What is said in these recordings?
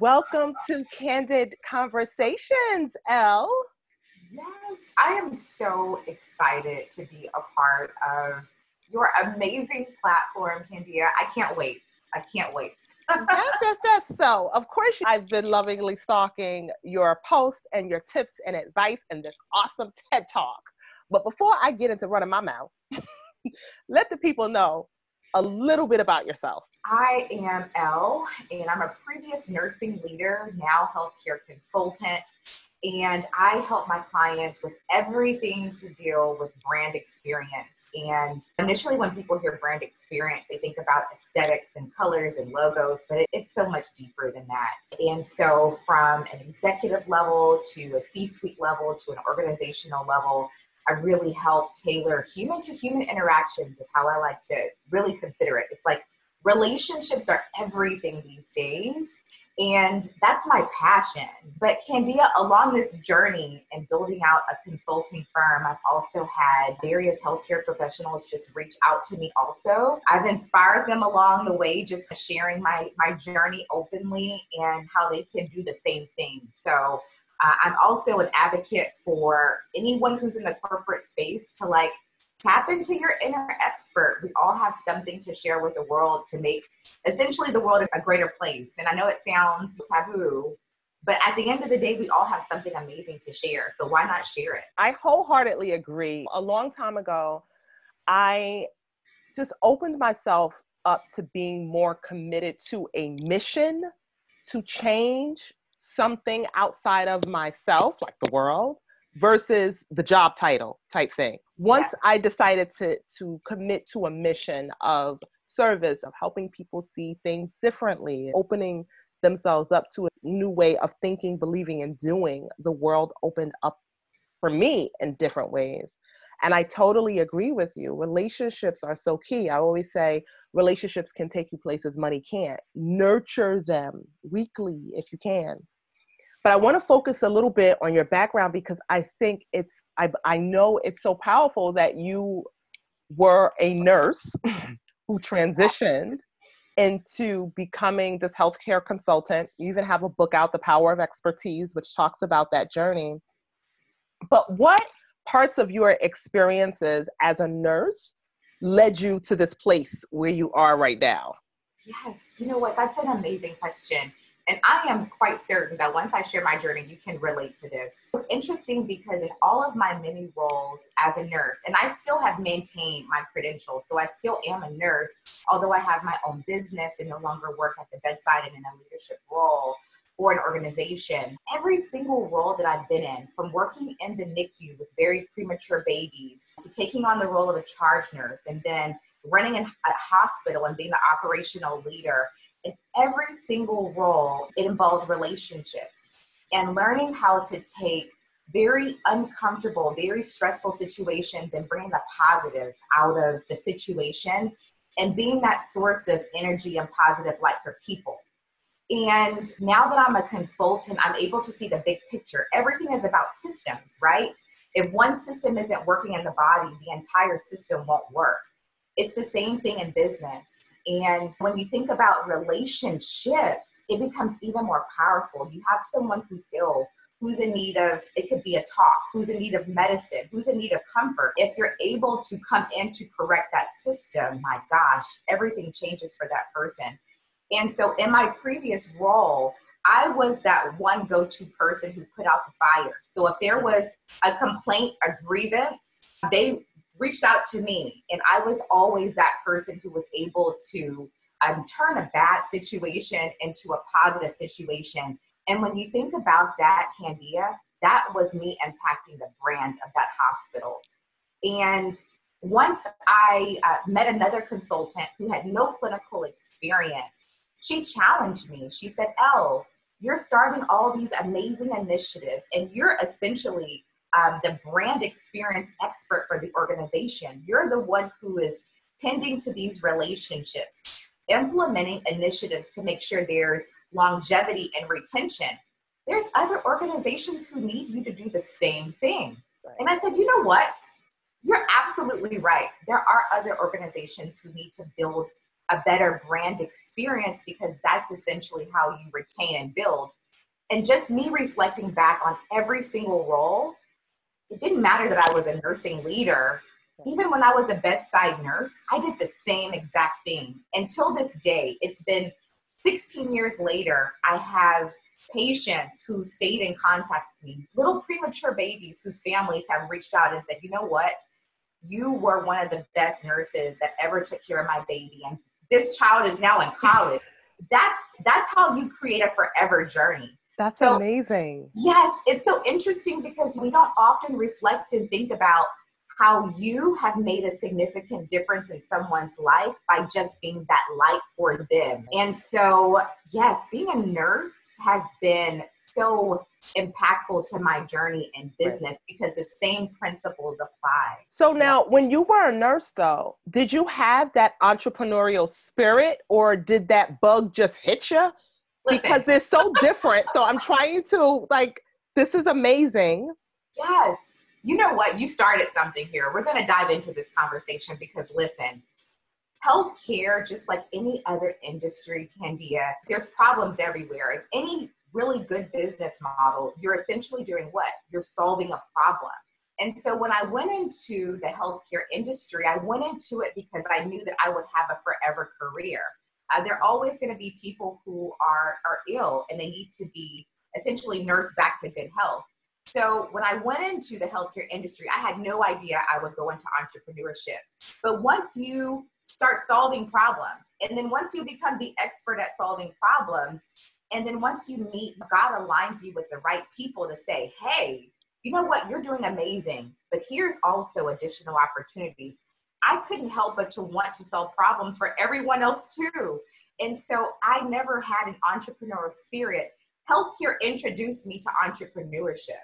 Welcome to Candid Conversations, Elle. Yes, I am so excited to be a part of your amazing platform, Candia. I can't wait. I can't wait. yes, yes, yes. So, of course, I've been lovingly stalking your posts and your tips and advice and this awesome TED Talk. But before I get into running my mouth, let the people know a little bit about yourself. I am Elle, and I'm a previous nursing leader, now healthcare consultant, and I help my clients with everything to deal with brand experience. And initially, when people hear brand experience, they think about aesthetics and colors and logos, but it's so much deeper than that. And so, from an executive level to a C suite level to an organizational level, I really help tailor human to human interactions, is how I like to really consider it. It's like relationships are everything these days. And that's my passion. But Candia, along this journey and building out a consulting firm, I've also had various healthcare professionals just reach out to me also. I've inspired them along the way, just sharing my, my journey openly and how they can do the same thing. So uh, I'm also an advocate for anyone who's in the corporate space to like tap into your inner expert. We all have something to share with the world to make essentially the world a greater place. And I know it sounds taboo, but at the end of the day, we all have something amazing to share. So why not share it? I wholeheartedly agree. A long time ago, I just opened myself up to being more committed to a mission to change something outside of myself, like the world, versus the job title type thing. Once yeah. I decided to to commit to a mission of service, of helping people see things differently, opening themselves up to a new way of thinking, believing, and doing, the world opened up for me in different ways. And I totally agree with you. Relationships are so key. I always say relationships can take you places money can't. Nurture them weekly if you can. But I want to focus a little bit on your background because I think it's, I, I know it's so powerful that you were a nurse who transitioned into becoming this healthcare consultant. You even have a book out, The Power of Expertise, which talks about that journey. But what parts of your experiences as a nurse led you to this place where you are right now? Yes, you know what? That's an amazing question. And I am quite certain that once I share my journey, you can relate to this. It's interesting because in all of my many roles as a nurse, and I still have maintained my credentials, so I still am a nurse, although I have my own business and no longer work at the bedside and in a leadership role or an organization. Every single role that I've been in, from working in the NICU with very premature babies to taking on the role of a charge nurse and then running a hospital and being the operational leader in every single role, it involved relationships and learning how to take very uncomfortable, very stressful situations and bring the positive out of the situation and being that source of energy and positive light for people. And now that I'm a consultant, I'm able to see the big picture. Everything is about systems, right? If one system isn't working in the body, the entire system won't work. It's the same thing in business. And when you think about relationships, it becomes even more powerful. You have someone who's ill, who's in need of, it could be a talk, who's in need of medicine, who's in need of comfort. If you're able to come in to correct that system, my gosh, everything changes for that person. And so in my previous role, I was that one go to person who put out the fire. So if there was a complaint, a grievance, they reached out to me and i was always that person who was able to um, turn a bad situation into a positive situation. And when you think about that candia that was me impacting the brand of that hospital. And once i uh, met another consultant who had no clinical experience she challenged me. She said elle you're starting all these amazing initiatives and you're essentially um, the brand experience expert for the organization. You're the one who is tending to these relationships, implementing initiatives to make sure there's longevity and retention. There's other organizations who need you to do the same thing. And I said, you know what? You're absolutely right. There are other organizations who need to build a better brand experience because that's essentially how you retain and build. And just me reflecting back on every single role, it didn't matter that I was a nursing leader. Even when I was a bedside nurse, I did the same exact thing. Until this day, it's been 16 years later, I have patients who stayed in contact with me, little premature babies whose families have reached out and said, you know what? You were one of the best nurses that ever took care of my baby. And this child is now in college. That's that's how you create a forever journey. That's so, amazing. Yes, it's so interesting because we don't often reflect and think about how you have made a significant difference in someone's life by just being that light for them. And so, yes, being a nurse has been so impactful to my journey in business because the same principles apply. So now when you were a nurse though, did you have that entrepreneurial spirit or did that bug just hit you? Because they're so different. so I'm trying to like this is amazing. Yes. You know what? You started something here. We're going to dive into this conversation because listen, healthcare, just like any other industry, Candia, there's problems everywhere. And any really good business model, you're essentially doing what? You're solving a problem. And so when I went into the healthcare industry, I went into it because I knew that I would have a forever career. Uh, there are always going to be people who are, are ill and they need to be essentially nursed back to good health. So when I went into the healthcare industry, I had no idea I would go into entrepreneurship. But once you start solving problems, and then once you become the expert at solving problems, and then once you meet, God aligns you with the right people to say, hey, you know what, you're doing amazing, but here's also additional opportunities. I couldn't help but to want to solve problems for everyone else too. And so I never had an entrepreneurial spirit. Healthcare introduced me to entrepreneurship.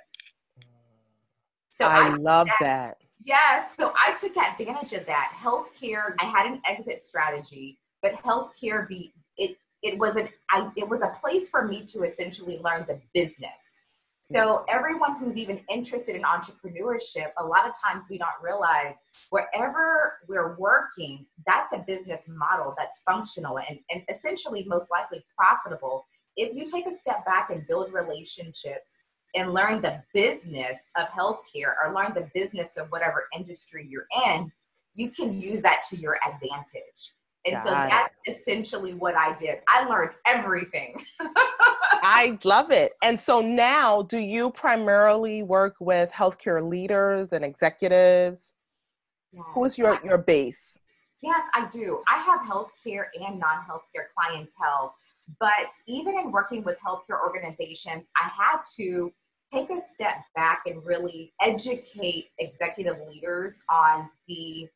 So I, I love that. that. Yes. So I took advantage of that. Healthcare, I had an exit strategy, but healthcare be it it was an I it was a place for me to essentially learn the business. So everyone who's even interested in entrepreneurship, a lot of times we don't realize wherever we're working, that's a business model that's functional and, and essentially most likely profitable. If you take a step back and build relationships and learn the business of healthcare or learn the business of whatever industry you're in, you can use that to your advantage. And Got so that's essentially what I did. I learned everything. I love it. And so now, do you primarily work with healthcare leaders and executives? Yes, Who is your, your base? Yes, I do. I have healthcare and non healthcare clientele. But even in working with healthcare organizations, I had to take a step back and really educate executive leaders on the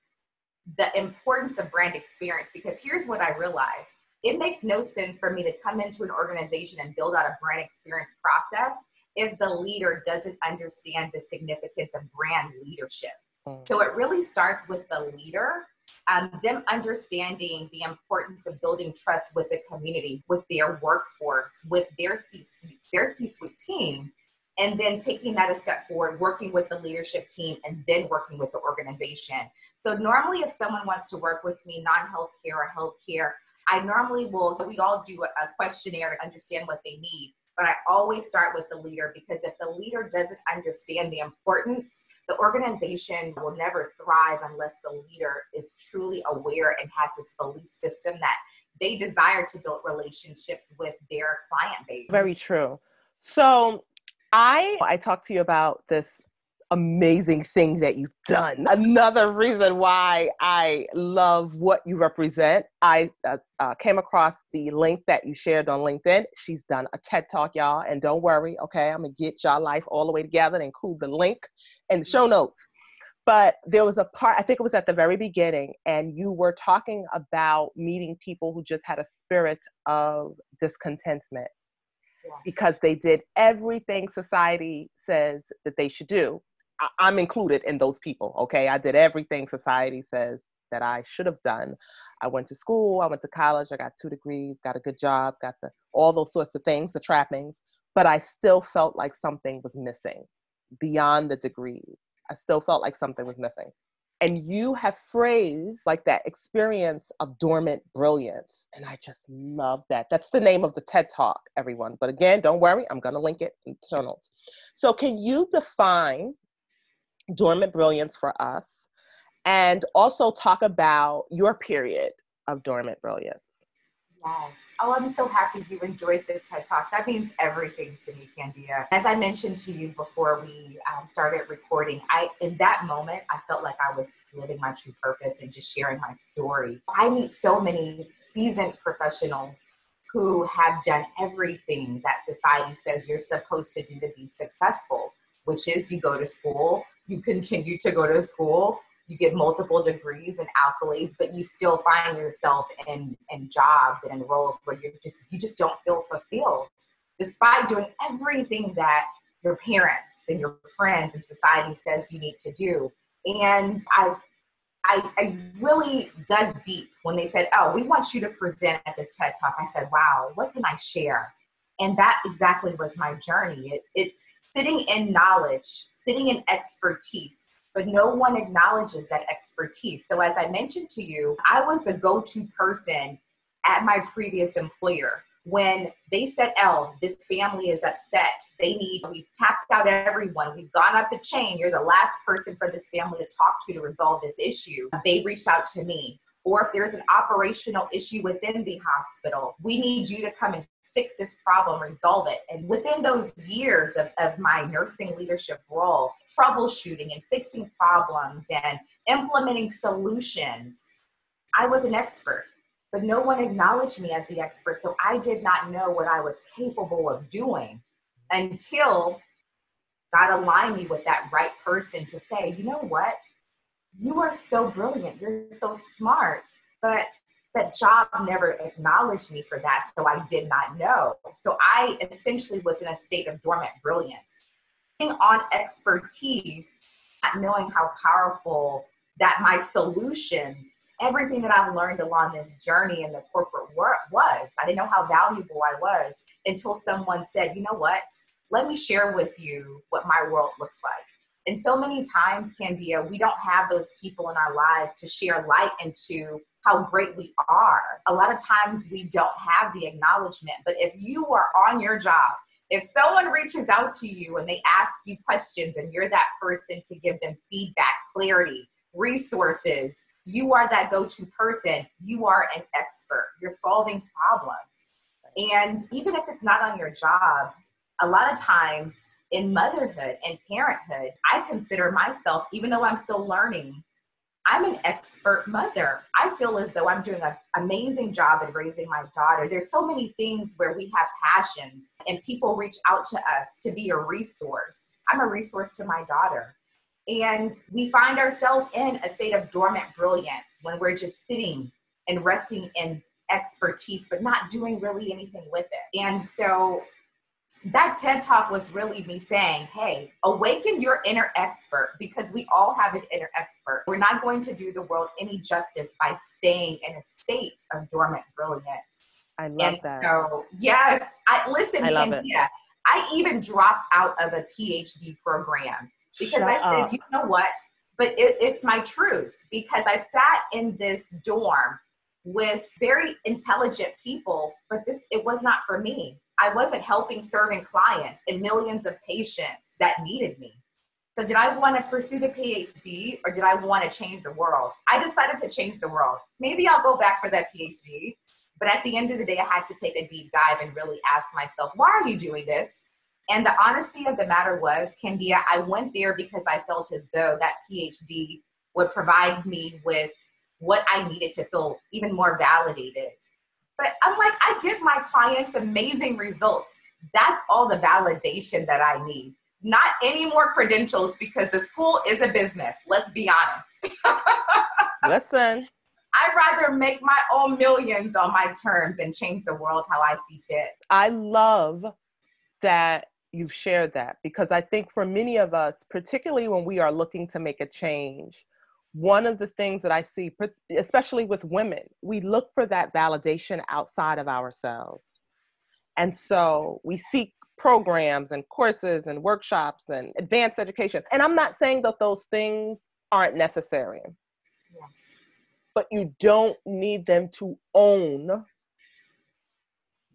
the importance of brand experience because here's what I realized. It makes no sense for me to come into an organization and build out a brand experience process if the leader doesn't understand the significance of brand leadership. Mm. So it really starts with the leader, um, them understanding the importance of building trust with the community, with their workforce, with their C their C-suite team, and then taking that a step forward, working with the leadership team, and then working with the organization. So normally, if someone wants to work with me, non-healthcare or healthcare, I normally will. We all do a questionnaire to understand what they need, but I always start with the leader because if the leader doesn't understand the importance, the organization will never thrive unless the leader is truly aware and has this belief system that they desire to build relationships with their client base. Very true. So I I talked to you about this amazing thing that you've done. Another reason why I love what you represent. I uh, uh, came across the link that you shared on LinkedIn. She's done a TED Talk, y'all, and don't worry, okay, I'm gonna get y'all life all the way together and include the link in the show notes. But there was a part, I think it was at the very beginning, and you were talking about meeting people who just had a spirit of discontentment because they did everything society says that they should do. I- am included in those people, okay? I did everything society says that I should have done. I went to school, I went to college, I got two degrees, got a good job, got the all those sorts of things, the trappings, but I still felt like something was missing beyond the degrees. I still felt like something was missing. And you have phrased like that experience of dormant brilliance. And I just love that. That's the name of the TED Talk, everyone. But again, don't worry, I'm going to link it in the show notes. So, can you define dormant brilliance for us and also talk about your period of dormant brilliance? Yes. Oh, I'm so happy you enjoyed the TED Talk. That means everything to me, Candia. As I mentioned to you before we um, started recording, I in that moment I felt like I was living my true purpose and just sharing my story. I meet so many seasoned professionals who have done everything that society says you're supposed to do to be successful, which is you go to school, you continue to go to school, you get multiple degrees and accolades, but you still find yourself in, in jobs and in roles where you just you just don't feel fulfilled, despite doing everything that your parents and your friends and society says you need to do. And I I, I really dug deep when they said, Oh, we want you to present at this TED Talk. I said, Wow, what can I share? And that exactly was my journey. It, it's sitting in knowledge, sitting in expertise, but no one acknowledges that expertise. So, as I mentioned to you, I was the go to person at my previous employer. When they said, "Elle, this family is upset. They need, we've tapped out everyone. We've gone up the chain. You're the last person for this family to talk to to resolve this issue. They reached out to me. Or if there's an operational issue within the hospital, we need you to come and fix this problem, resolve it. And within those years of, of my nursing leadership role, troubleshooting and fixing problems and implementing solutions, I was an expert. But no one acknowledged me as the expert. So I did not know what I was capable of doing until God aligned me with that right person to say, you know what? You are so brilliant. You're so smart. But that job never acknowledged me for that, so I did not know. So I essentially was in a state of dormant brilliance. Being on expertise, not knowing how powerful that my solutions, everything that I've learned along this journey in the corporate world was, I didn't know how valuable I was until someone said, you know what, let me share with you what my world looks like. And so many times, Candia, we don't have those people in our lives to share light into how great we are. A lot of times we don't have the acknowledgement, but if you are on your job, if someone reaches out to you and they ask you questions and you're that person to give them feedback, clarity, resources, you are that go to person. You are an expert. You're solving problems. And even if it's not on your job, a lot of times in motherhood and parenthood, I consider myself, even though I'm still learning, I'm an expert mother. I feel as though I'm doing an amazing job in raising my daughter. There's so many things where we have passions and people reach out to us to be a resource. I'm a resource to my daughter. And we find ourselves in a state of dormant brilliance when we're just sitting and resting in expertise, but not doing really anything with it. And so that TED talk was really me saying, hey, awaken your inner expert because we all have an inner expert. We're not going to do the world any justice by staying in a state of dormant brilliance. I love and that. So, yes, I listen, I love yeah, I even dropped out of a PhD program because Shut I said, up. you know what? But it, it's my truth because I sat in this dorm with very intelligent people, but this it was not for me. I wasn't helping serving clients and millions of patients that needed me. So, did I want to pursue the PhD or did I want to change the world? I decided to change the world. Maybe I'll go back for that PhD. But at the end of the day, I had to take a deep dive and really ask myself, why are you doing this? And the honesty of the matter was, Candia, I went there because I felt as though that PhD would provide me with what I needed to feel even more validated but I'm like, I give my clients amazing results. That's all the validation that I need. Not any more credentials because the school is a business. Let's be honest. Listen. I'd rather make my own millions on my terms and change the world how I see fit. I love that you've shared that because I think for many of us, particularly when we are looking to make a change, one of the things that I see, especially with women, we look for that validation outside of ourselves. And so we seek programs and courses and workshops and advanced education. And I'm not saying that those things aren't necessary. Yes. But you don't need them to own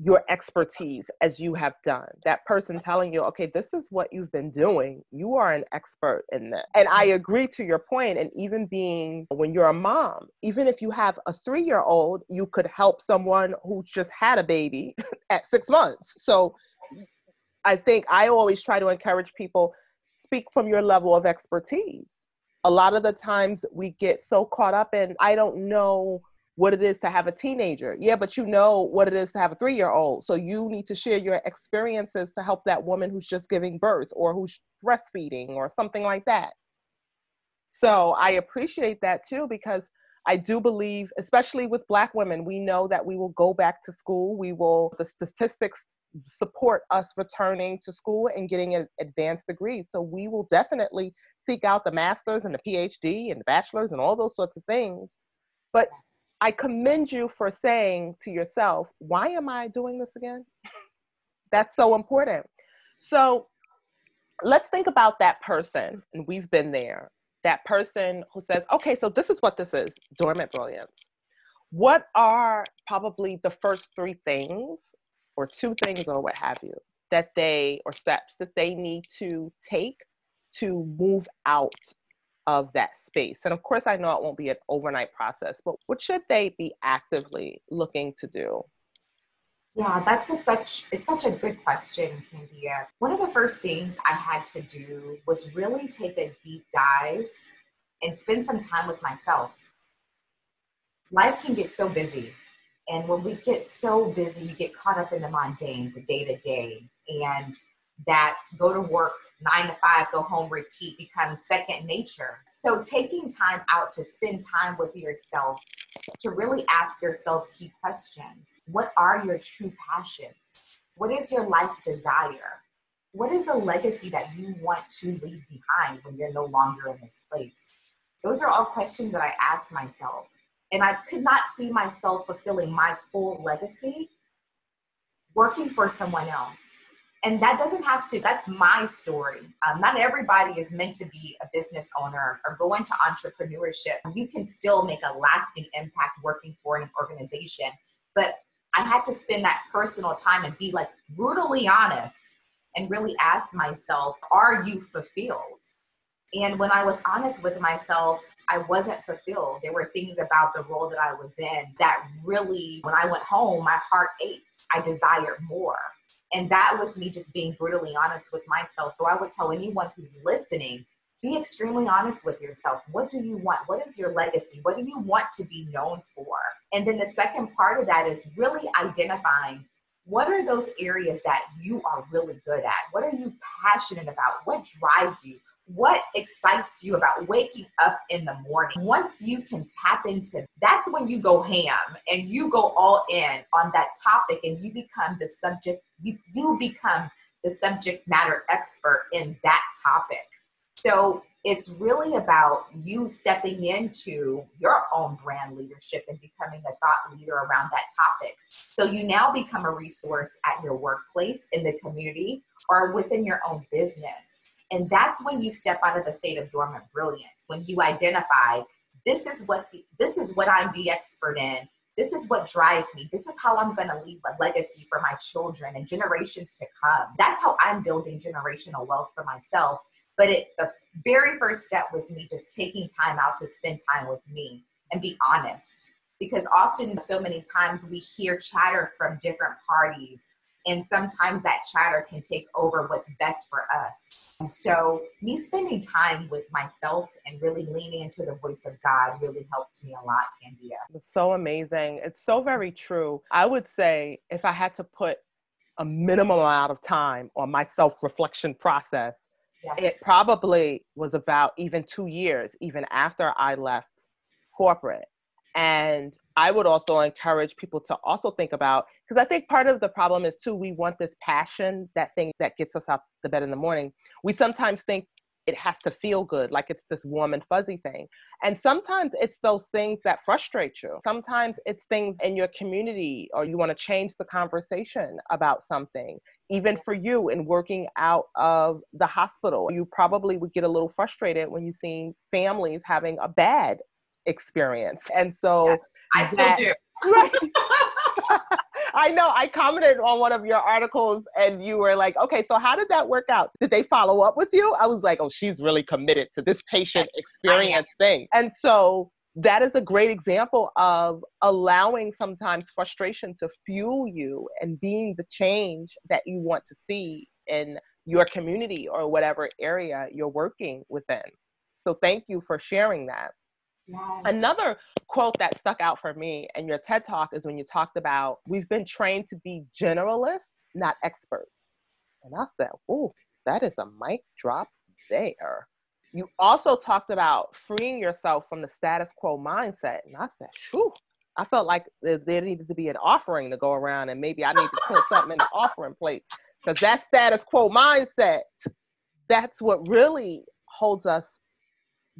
your expertise as you have done. That person telling you, okay, this is what you've been doing. You are an expert in this. And I mm-hmm. agree to your point. And even being when you're a mom, even if you have a three year old, you could help someone who just had a baby at six months. So I think I always try to encourage people speak from your level of expertise. A lot of the times we get so caught up in, I don't know what it is to have a teenager. Yeah, but you know what it is to have a three year old. So you need to share your experiences to help that woman who's just giving birth or who's breastfeeding or something like that. So I appreciate that too because I do believe, especially with Black women, we know that we will go back to school. We will, the statistics support us returning to school and getting an advanced degree. So we will definitely seek out the master's and the PhD and the bachelor's and all those sorts of things. But I commend you for saying to yourself, why am I doing this again? That's so important. So let's think about that person, and we've been there. That person who says, okay, so this is what this is dormant brilliance. What are probably the first three things, or two things, or what have you, that they, or steps that they need to take to move out of that space? And of course, I know it won't be an overnight process, but what should they be actively looking to do? Yeah, that's a such it's such a good question, Candia. One of the first things I had to do was really take a deep dive and spend some time with myself. Life can get so busy. And when we get so busy, you get caught up in the mundane, the day to day, and that go to work nine to five, go home, repeat becomes second nature. So taking time out to spend time with yourself, to really ask yourself key questions. What are your true passions? What is your life's desire? What is the legacy that you want to leave behind when you're no longer in this place? Those are all questions that I ask myself. And I could not see myself fulfilling my full legacy working for someone else and that doesn't have to that's my story um, not everybody is meant to be a business owner or go into entrepreneurship you can still make a lasting impact working for an organization but i had to spend that personal time and be like brutally honest and really ask myself are you fulfilled and when i was honest with myself I wasn't fulfilled. There were things about the role that I was in that really, when I went home, my heart ached. I desired more. And that was me just being brutally honest with myself. So I would tell anyone who's listening be extremely honest with yourself. What do you want? What is your legacy? What do you want to be known for? And then the second part of that is really identifying what are those areas that you are really good at? What are you passionate about? What drives you? What excites you about waking up in the morning. Once you can tap into that's when you go ham and you go all in on that topic and you become the subject, you, you become the subject matter expert in that topic. So it's really about you stepping into your own brand leadership and becoming a thought leader around that topic. So you now become a resource at your workplace, in the community, or within your own business. And that's when you step out of the state of dormant brilliance, when you identify this is what the, this is what I'm the expert in. This is what drives me. This is how I'm going to leave a legacy for my children and generations to come. That's how I'm building generational wealth for myself. But it, the very first step was me just taking time out to spend time with me and be honest. Because often, so many times, we hear chatter from different parties and sometimes that chatter can take over what's best for us. And so, me spending time with myself and really leaning into the voice of God really helped me a lot, Candia. It's so amazing. It's so very true. I would say if I had to put a minimum amount of time on my self reflection process, yes. it probably was about even two years, even after I left corporate. And I would also encourage people to also think about because I think part of the problem is too we want this passion, that thing that gets us out the bed in the morning. We sometimes think it has to feel good, like it's this warm and fuzzy thing. And sometimes it's those things that frustrate you. Sometimes it's things in your community or you want to change the conversation about something. even for you in working out of the hospital, you probably would get a little frustrated when you see families having a bad experience. And so yeah, I that, still do. Right. I know. I commented on one of your articles and you were like, okay, so how did that work out? Did they follow up with you? I was like, oh, she's really committed to this patient experience thing. And so that is a great example of allowing sometimes frustration to fuel you and being the change that you want to see in your community or whatever area you're working within. So thank you for sharing that. Another quote that stuck out for me in your TED talk is when you talked about we've been trained to be generalists, not experts. And I said, oh, that is a mic drop there. You also talked about freeing yourself from the status quo mindset. And I said, shoo, I felt like there needed to be an offering to go around, and maybe I need to put something in the offering plate because that status quo mindset, that's what really holds us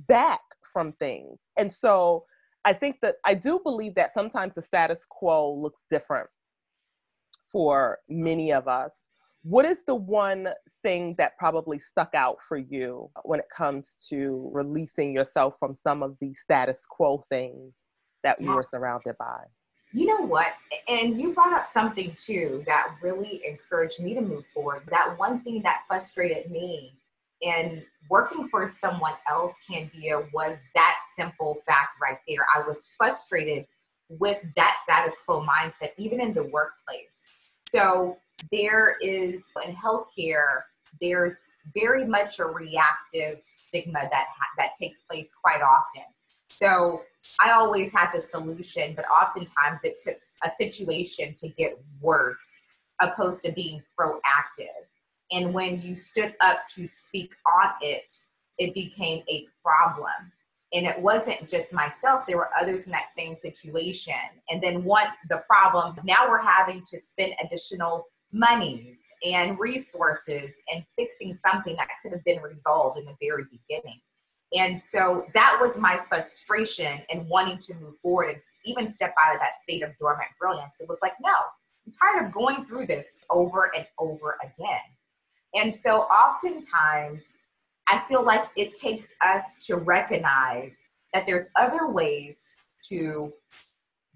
back from things. And so I think that I do believe that sometimes the status quo looks different for many of us. What is the one thing that probably stuck out for you when it comes to releasing yourself from some of the status quo things that you were surrounded by? You know what? And you brought up something too that really encouraged me to move forward. That one thing that frustrated me in working for someone else, Candia, was that simple fact right there. I was frustrated with that status quo mindset, even in the workplace. So there is in healthcare there's very much a reactive stigma that that takes place quite often. So I always had the solution, but oftentimes it took a situation to get worse opposed to being proactive. And when you stood up to speak on it, it became a problem. And it wasn't just myself, there were others in that same situation. And then once the problem, now we're having to spend additional monies and resources and fixing something that could have been resolved in the very beginning. And so that was my frustration and wanting to move forward and even step out of that state of dormant brilliance. It was like, no, I'm tired of going through this over and over again. And so oftentimes, I feel like it takes us to recognize that there's other ways to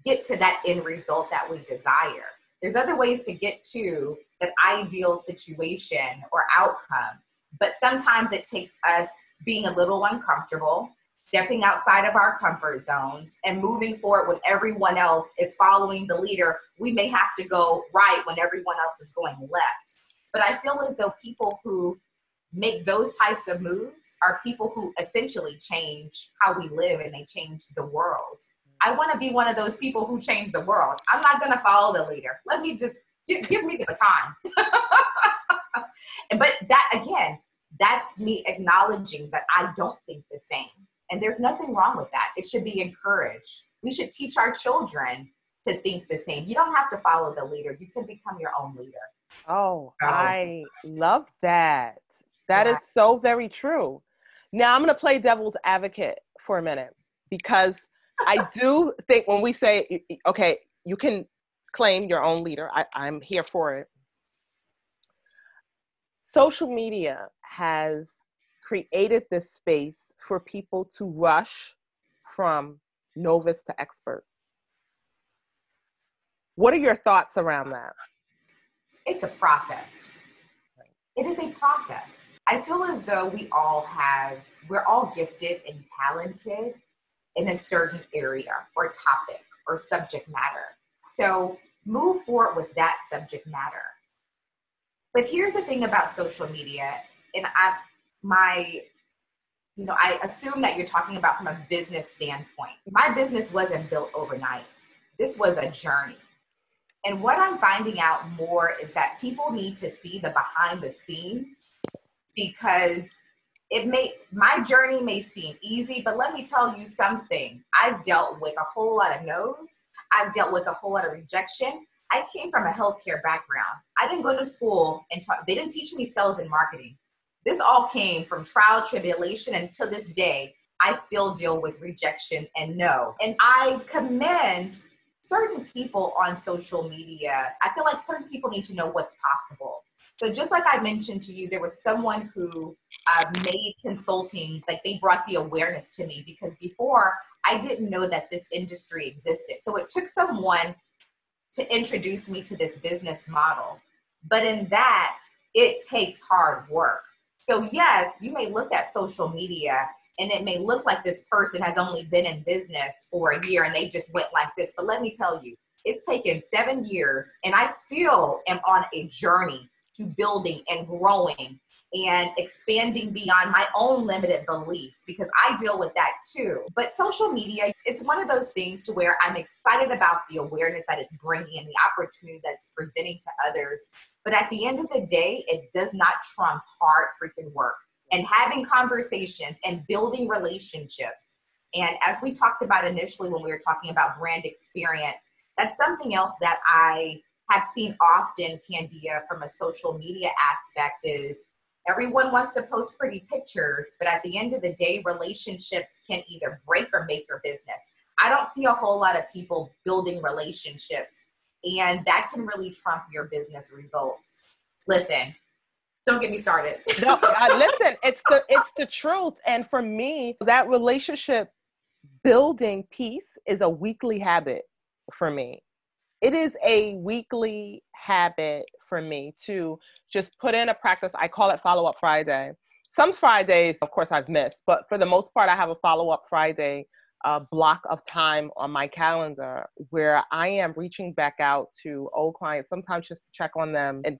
get to that end result that we desire. There's other ways to get to that ideal situation or outcome. But sometimes it takes us being a little uncomfortable, stepping outside of our comfort zones, and moving forward when everyone else is following the leader. We may have to go right when everyone else is going left. But I feel as though people who make those types of moves are people who essentially change how we live and they change the world. I want to be one of those people who change the world. I'm not going to follow the leader. Let me just give, give me the baton. but that again, that's me acknowledging that I don't think the same. And there's nothing wrong with that. It should be encouraged. We should teach our children to think the same. You don't have to follow the leader. You can become your own leader. Oh, I love that. That yeah. is so very true. Now I'm going to play devil's advocate for a minute because I do think when we say, okay, you can claim your own leader, I, I'm here for it. Social media has created this space for people to rush from novice to expert. What are your thoughts around that? It's a process. It is a process. I feel as though we all have, we're all gifted and talented in a certain area or topic or subject matter. So move forward with that subject matter. But here's the thing about social media, and I my you know, I assume that you're talking about from a business standpoint. My business wasn't built overnight. This was a journey. And what I'm finding out more is that people need to see the behind the scenes because it may my journey may seem easy, but let me tell you something. I've dealt with a whole lot of no's. I've dealt with a whole lot of rejection. I came from a healthcare background. I didn't go to school and they didn't teach me sales and marketing. This all came from trial tribulation, and to this day, I still deal with rejection and no. And I commend certain people on social media. I feel like certain people need to know what's possible. So just like I mentioned to you, there was someone who uh, made consulting, like they brought the awareness to me because before I didn't know that this industry existed. So it took someone to introduce me to this business model. But in that, it takes hard work. So, yes, you may look at social media and it may look like this person has only been in business for a year and they just went like this. But let me tell you, it's taken seven years and I still am on a journey to building and growing and expanding beyond my own limited beliefs because I deal with that too. But social media, it's one of those things to where I'm excited about the awareness that it's bringing and the opportunity that's presenting to others. But at the end of the day, it does not trump hard freaking work and having conversations and building relationships. And as we talked about initially when we were talking about brand experience, that's something else that I have seen often, Candia, from a social media aspect is everyone wants to post pretty pictures, but at the end of the day, relationships can either break or make your business. I don't see a whole lot of people building relationships, and that can really trump your business results. Listen, don't get me started. no, uh, listen, it's the it's the truth, and for me, that relationship building piece is a weekly habit for me. It is a weekly habit for me to just put in a practice. I call it follow up Friday. Some Fridays, of course, I've missed, but for the most part, I have a follow up Friday uh, block of time on my calendar where I am reaching back out to old clients, sometimes just to check on them. And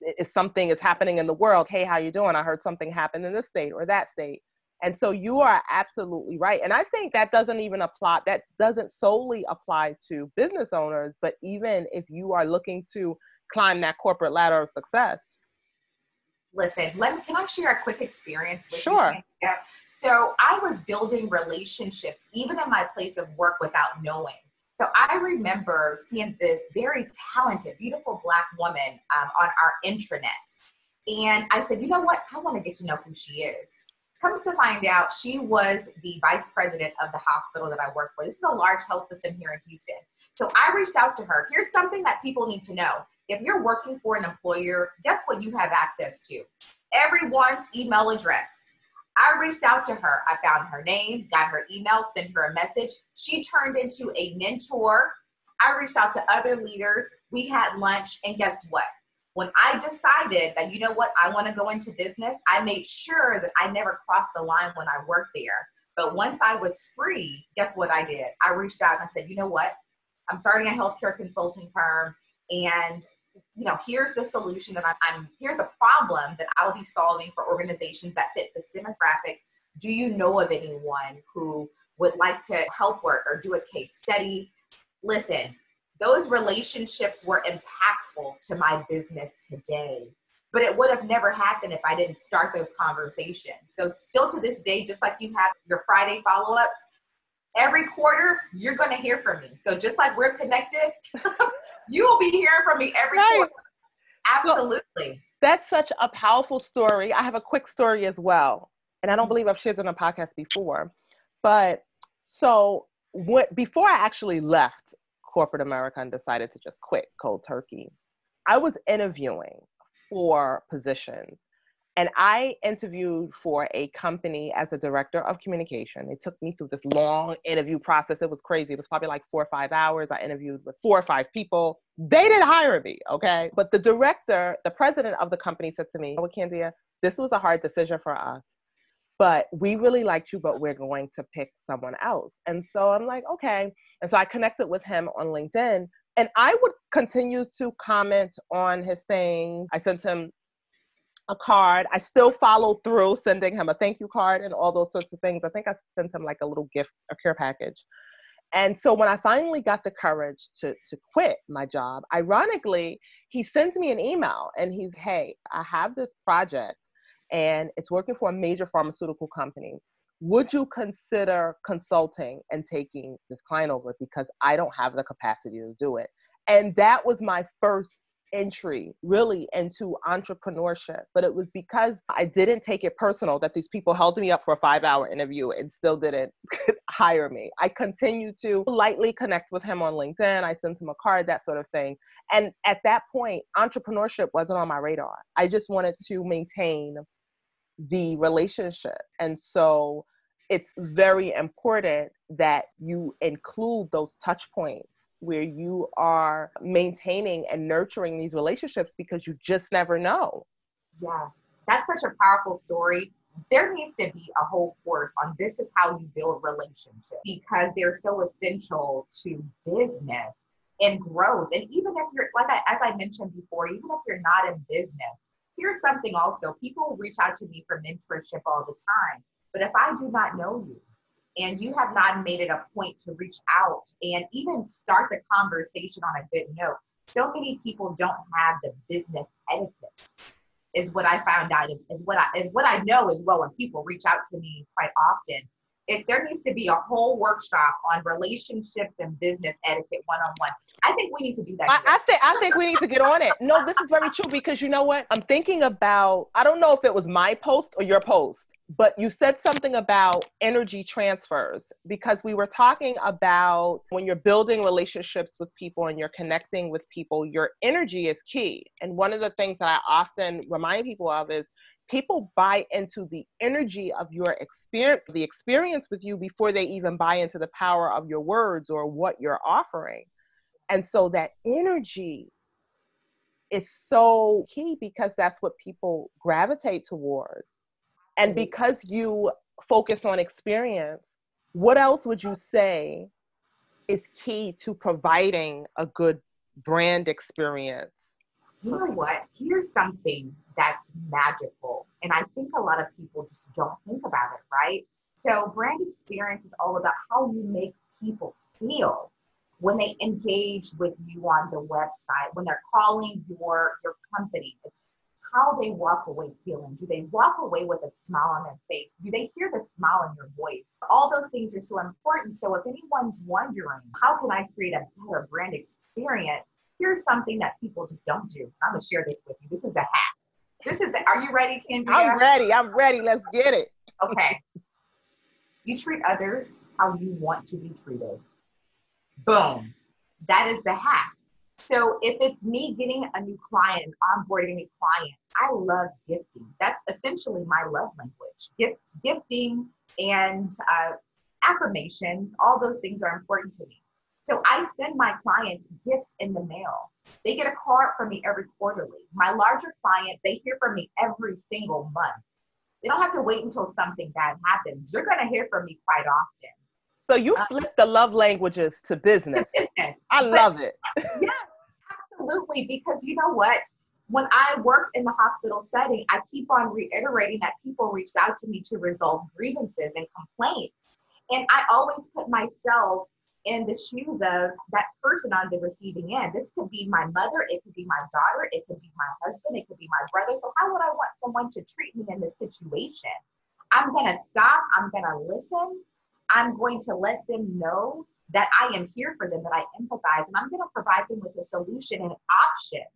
if something is happening in the world, hey, how you doing? I heard something happened in this state or that state. And so you are absolutely right. And I think that doesn't even apply, that doesn't solely apply to business owners, but even if you are looking to climb that corporate ladder of success. Listen, let me can I share a quick experience with sure. you? Yeah. So I was building relationships even in my place of work without knowing. So I remember seeing this very talented, beautiful black woman um, on our intranet. And I said, you know what? I want to get to know who she is. Comes to find out, she was the vice president of the hospital that I work for. This is a large health system here in Houston. So I reached out to her. Here's something that people need to know. If you're working for an employer, guess what you have access to? Everyone's email address. I reached out to her. I found her name, got her email, sent her a message. She turned into a mentor. I reached out to other leaders. We had lunch, and guess what? When I decided that, you know what, I want to go into business, I made sure that I never crossed the line when I worked there. But once I was free, guess what I did? I reached out and I said, you know what? I'm starting a healthcare consulting firm and you know here's the solution that I'm, I'm here's a problem that i'll be solving for organizations that fit this demographic. Do you know of anyone who would like to help work or do a case study? Listen those relationships were impactful to my business today but it would have never happened if i didn't start those conversations. So still to this day just like you have your friday follow-ups every quarter you're going to hear from me. So just like we're connected you will be hearing from me every right. quarter. Absolutely. so that's such a powerful story. I have a quick story as well and i don't believe i've shared it on a podcast before but so what before i actually left corporate america and decided to just quit cold turkey i was interviewing for positions and I interviewed for a company as a director of communication. It took me through this long interview process. It was crazy. It was probably like four or five hours. I interviewed with four or five people. They didn't hire me, okay? But the director, the president of the company said to me, Oh, Candia, this was a hard decision for us, but we really liked you, but we're going to pick someone else. And so I'm like, okay. And so I connected with him on LinkedIn and I would continue to comment on his things. I sent him a card. I still followed through sending him a thank you card and all those sorts of things. I think I sent him like a little gift, a care package. And so when I finally got the courage to, to quit my job, ironically, he sends me an email and he's, hey, I have this project and it's working for a major pharmaceutical company. Would you consider consulting and taking this client over because I don't have the capacity to do it? And that was my first entry really into entrepreneurship, but it was because I didn't take it personal that these people held me up for a five hour interview and still didn't hire me. I continued to lightly connect with him on LinkedIn. I sent him a card, that sort of thing. And at that point, entrepreneurship wasn't on my radar. I just wanted to maintain the relationship. And so it's very important that you include those touch points where you are maintaining and nurturing these relationships because you just never know. Yes, that's such a powerful story. There needs to be a whole course on this is how you build relationships because they're so essential to business and growth. And even if you're, like I, as I mentioned before, even if you're not in business, here's something also people reach out to me for mentorship all the time. But if I do not know you, and you have not made it a point to reach out and even start the conversation on a good note. So many people don't have the business etiquette, is what I found out. Is what I is what I know as well. When people reach out to me quite often, if there needs to be a whole workshop on relationships and business etiquette one on one, I think we need to do that. I, I, think I think we need to get on it. No, this is very true because you know what? I'm thinking about. I don't know if it was my post or your post, but you said something about energy transfers because we were talking about when you're building relationships with people and you're connecting with people, your energy is key. And one of the things that I often remind people of is people buy into the energy of your experience, the experience with you before they even buy into the power of your words or what you're offering. And so that energy is so key because that's what people gravitate towards. And mm-hmm. because you focus on experience, what else would you say is key to providing a good brand experience? You know what? Here's something that's magical. And I think a lot of people just don't think about it, right? So, brand experience is all about how you make people feel when they engage with you on the website, when they're calling your your company. It's how they walk away feeling. Do they walk away with a smile on their face? Do they hear the smile in your voice? All those things are so important. So if anyone's wondering, how can I create a better brand experience? Here's something that people just don't do. I'm gonna share this with you. This is the hack. This is the. Are you ready, Kendria? I'm ready. I'm ready. Let's get it. Okay. you treat others how you want to be treated. Boom. That is the hack. So if it's me getting a new client, onboarding a new client, I love gifting. That's essentially my love language. Gift, gifting and uh, affirmations, all those things are important to me. So I send my clients gifts in the mail. They get a card from me every quarterly. My larger clients, they hear from me every single month. They don't have to wait until something bad happens. You're going to hear from me quite often. So you uh, flip the love languages to business. To business. I but, love it. yeah, Absolutely, because you know what? When I worked in the hospital setting, I keep on reiterating that people reached out to me to resolve grievances and complaints. And I always put myself in the shoes of that person on the receiving end. This could be my mother, it could be my daughter, it could be my husband, it could be my brother. So, how would I want someone to treat me in this situation? I'm going to stop, I'm going to listen, I'm going to let them know that I am here for them, that I empathize, and I'm going to provide them with a solution and options.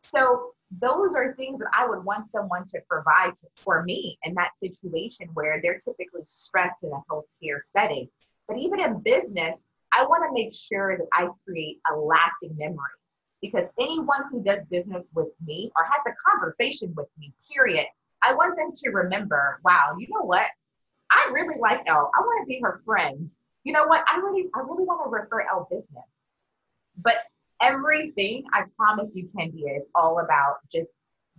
So those are things that I would want someone to provide for me in that situation where they're typically stressed in a healthcare setting. But even in business, I want to make sure that I create a lasting memory because anyone who does business with me or has a conversation with me, period, I want them to remember, wow, you know what? I really like Elle. I want to be her friend you know what? I really, I really want to refer our business. But everything I promise you, Kendia, is all about just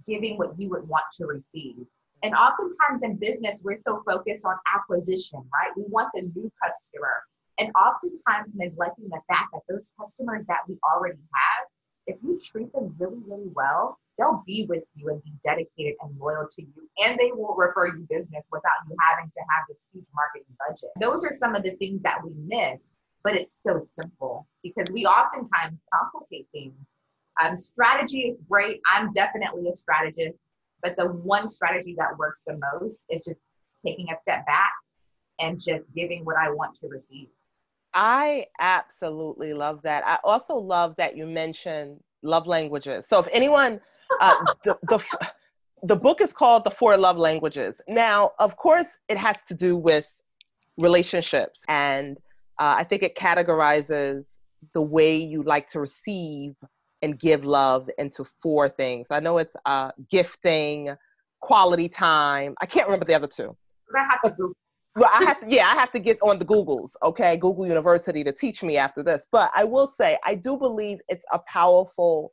giving what you would want to receive. And oftentimes in business, we're so focused on acquisition, right? We want the new customer. And oftentimes neglecting the fact that those customers that we already have, if you treat them really, really well, they'll be with you and be dedicated and loyal to you and they will refer you business without you having to have this huge marketing budget those are some of the things that we miss but it's so simple because we oftentimes complicate things um, strategy is great i'm definitely a strategist but the one strategy that works the most is just taking a step back and just giving what i want to receive I absolutely love that. I also love that you mentioned love languages. So if anyone, uh, the, the, the book is called The Four Love Languages. Now, of course, it has to do with relationships. And uh, I think it categorizes the way you like to receive and give love into four things. I know it's uh, gifting, quality time. I can't remember the other two. I have to Google. Well, I have to, yeah, I have to get on the Googles, okay, Google University to teach me after this. But I will say, I do believe it's a powerful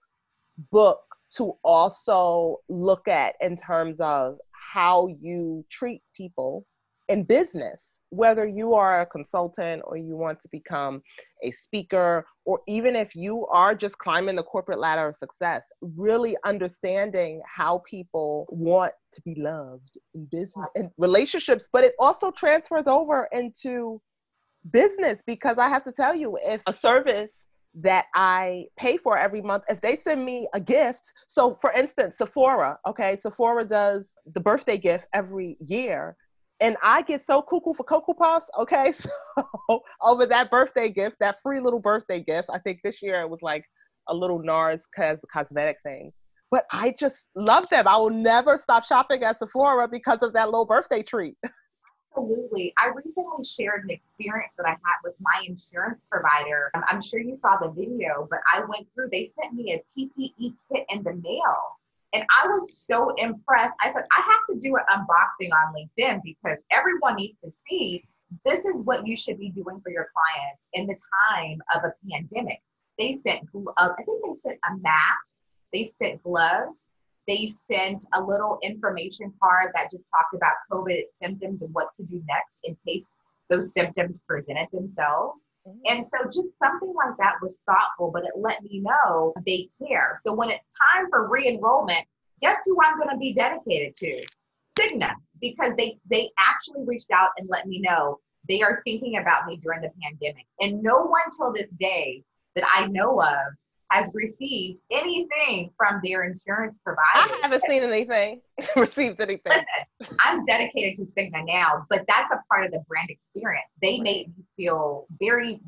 book to also look at in terms of how you treat people in business whether you are a consultant or you want to become a speaker, or even if you are just climbing the corporate ladder of success, really understanding how people want to be loved in business and relationships, but it also transfers over into business because I have to tell you, if a service that I pay for every month, if they send me a gift, so for instance, Sephora, okay, Sephora does the birthday gift every year and I get so cuckoo for Cocoa Puffs, okay? So over that birthday gift, that free little birthday gift, I think this year it was like a little NARS cos- cosmetic thing. But I just love them. I will never stop shopping at Sephora because of that little birthday treat. Absolutely. I recently shared an experience that I had with my insurance provider. I'm sure you saw the video, but I went through, they sent me a PPE kit in the mail and I was so impressed. I said, I have to do an unboxing on LinkedIn because everyone needs to see this is what you should be doing for your clients in the time of a pandemic. They sent, uh, I think they sent a mask, they sent gloves, they sent a little information card that just talked about COVID symptoms and what to do next in case those symptoms presented themselves. Mm-hmm. And so just something like that was thoughtful, but it let me know they care. So when it's time for re-enrollment, guess who I'm going to be dedicated to? Cigna, because they they actually reached out and let me know they are thinking about me during the pandemic. And no one till this day that I know of has received anything from their insurance provider. I haven't seen anything, received anything. Listen, I'm dedicated to Cigna now, but that's a part of the brand experience. They made me feel very,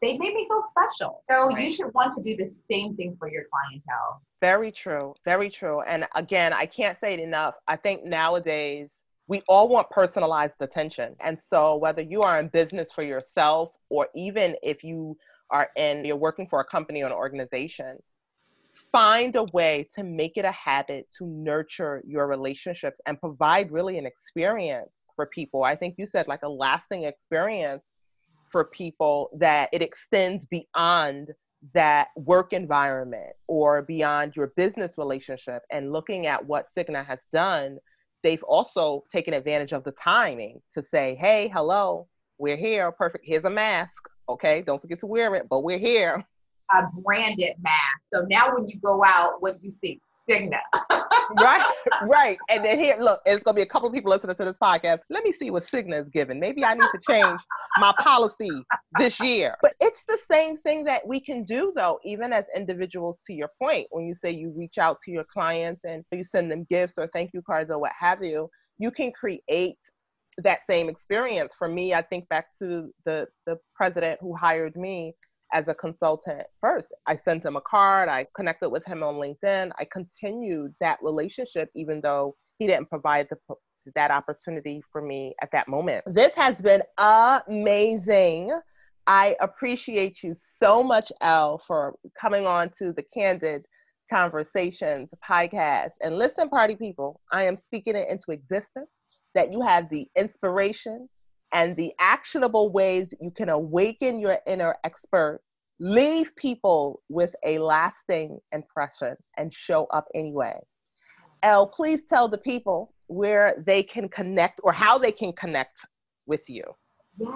they made me feel special. So right. you should want to do the same thing for your clientele. Very true. Very true. And again, I can't say it enough. I think nowadays, we all want personalized attention. And so, whether you are in business for yourself or even if you are in, you're working for a company or an organization, find a way to make it a habit to nurture your relationships and provide really an experience for people. I think you said like a lasting experience for people that it extends beyond that work environment or beyond your business relationship and looking at what Cigna has done, they've also taken advantage of the timing to say, hey, hello, we're here, perfect, here's a mask Okay, don't forget to wear it, but we're here. A branded mask. So now when you go out, what do you see? Cigna. right, right. And then here, look, it's gonna be a couple of people listening to this podcast. Let me see what Cigna is giving. Maybe I need to change my policy this year. But it's the same thing that we can do though, even as individuals, to your point, when you say you reach out to your clients and you send them gifts or thank you cards or what have you, you can create that same experience. For me, I think back to the the president who hired me as a consultant first. I sent him a card, I connected with him on LinkedIn. I continued that relationship even though he didn't provide the that opportunity for me at that moment. This has been amazing. I appreciate you so much, Elle, for coming on to the Candid Conversations podcast. And listen, party people, I am speaking it into existence that you have the inspiration and the actionable ways you can awaken your inner expert, leave people with a lasting impression, and show up anyway. Elle, please tell the people where they can connect or how they can connect with you. Yes,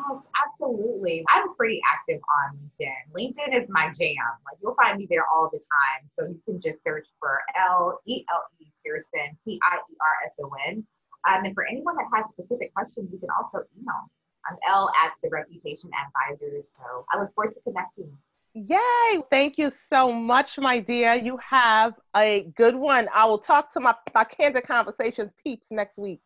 absolutely. I'm pretty active on LinkedIn. LinkedIn is my jam. Like you'll find me there all the time. So you can just search for L E L E Pierson, P I E R S O N. Um, and for anyone that has specific questions, you can also email. I'm Elle at the Reputation Advisors. So I look forward to connecting. Yay! Thank you so much, my dear. You have a good one. I will talk to my, my Candid Conversations peeps next week.